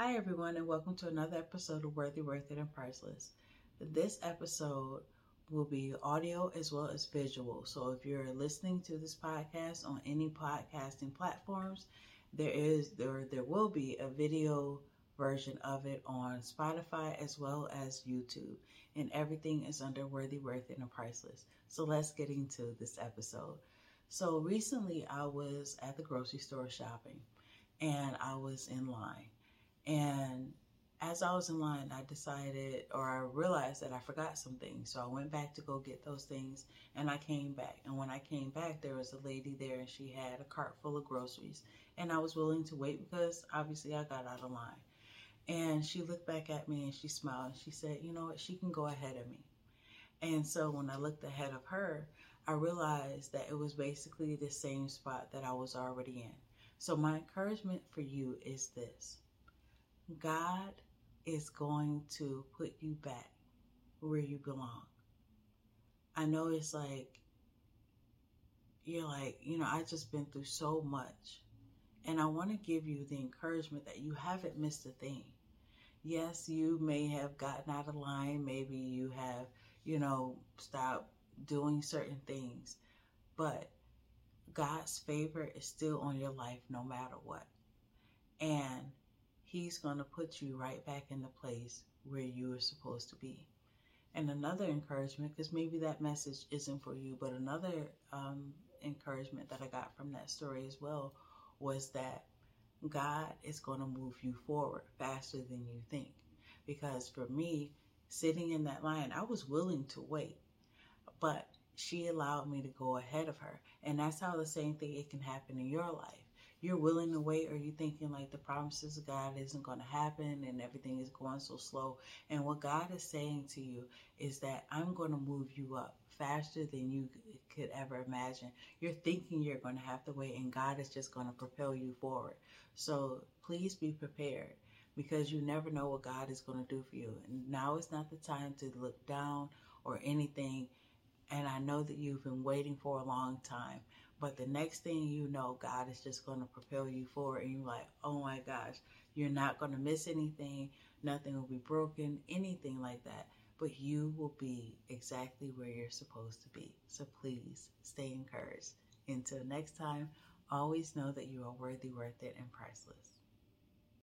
Hi, everyone, and welcome to another episode of Worthy, Worth It, and Priceless. This episode will be audio as well as visual. So if you're listening to this podcast on any podcasting platforms, there is there there will be a video version of it on Spotify as well as YouTube, and everything is under Worthy, Worth It, and Priceless. So let's get into this episode. So recently, I was at the grocery store shopping, and I was in line and as I was in line, I decided or I realized that I forgot some things. So I went back to go get those things and I came back. And when I came back, there was a lady there and she had a cart full of groceries. And I was willing to wait because obviously I got out of line. And she looked back at me and she smiled and she said, You know what? She can go ahead of me. And so when I looked ahead of her, I realized that it was basically the same spot that I was already in. So my encouragement for you is this God is going to put you back where you belong. I know it's like, you're like, you know, I just been through so much. And I want to give you the encouragement that you haven't missed a thing. Yes, you may have gotten out of line. Maybe you have, you know, stopped doing certain things. But God's favor is still on your life no matter what. And He's going to put you right back in the place where you are supposed to be. And another encouragement, because maybe that message isn't for you, but another um, encouragement that I got from that story as well was that God is going to move you forward faster than you think. Because for me, sitting in that line, I was willing to wait, but she allowed me to go ahead of her. And that's how the same thing it can happen in your life you're willing to wait or you thinking like the promises of God isn't going to happen and everything is going so slow. And what God is saying to you is that I'm going to move you up faster than you could ever imagine. You're thinking you're going to have to wait and God is just going to propel you forward. So please be prepared because you never know what God is going to do for you. And now is not the time to look down or anything. And I know that you've been waiting for a long time. But the next thing you know, God is just going to propel you forward, and you're like, oh my gosh, you're not going to miss anything, nothing will be broken, anything like that. But you will be exactly where you're supposed to be. So please stay encouraged. Until next time, always know that you are worthy, worth it, and priceless.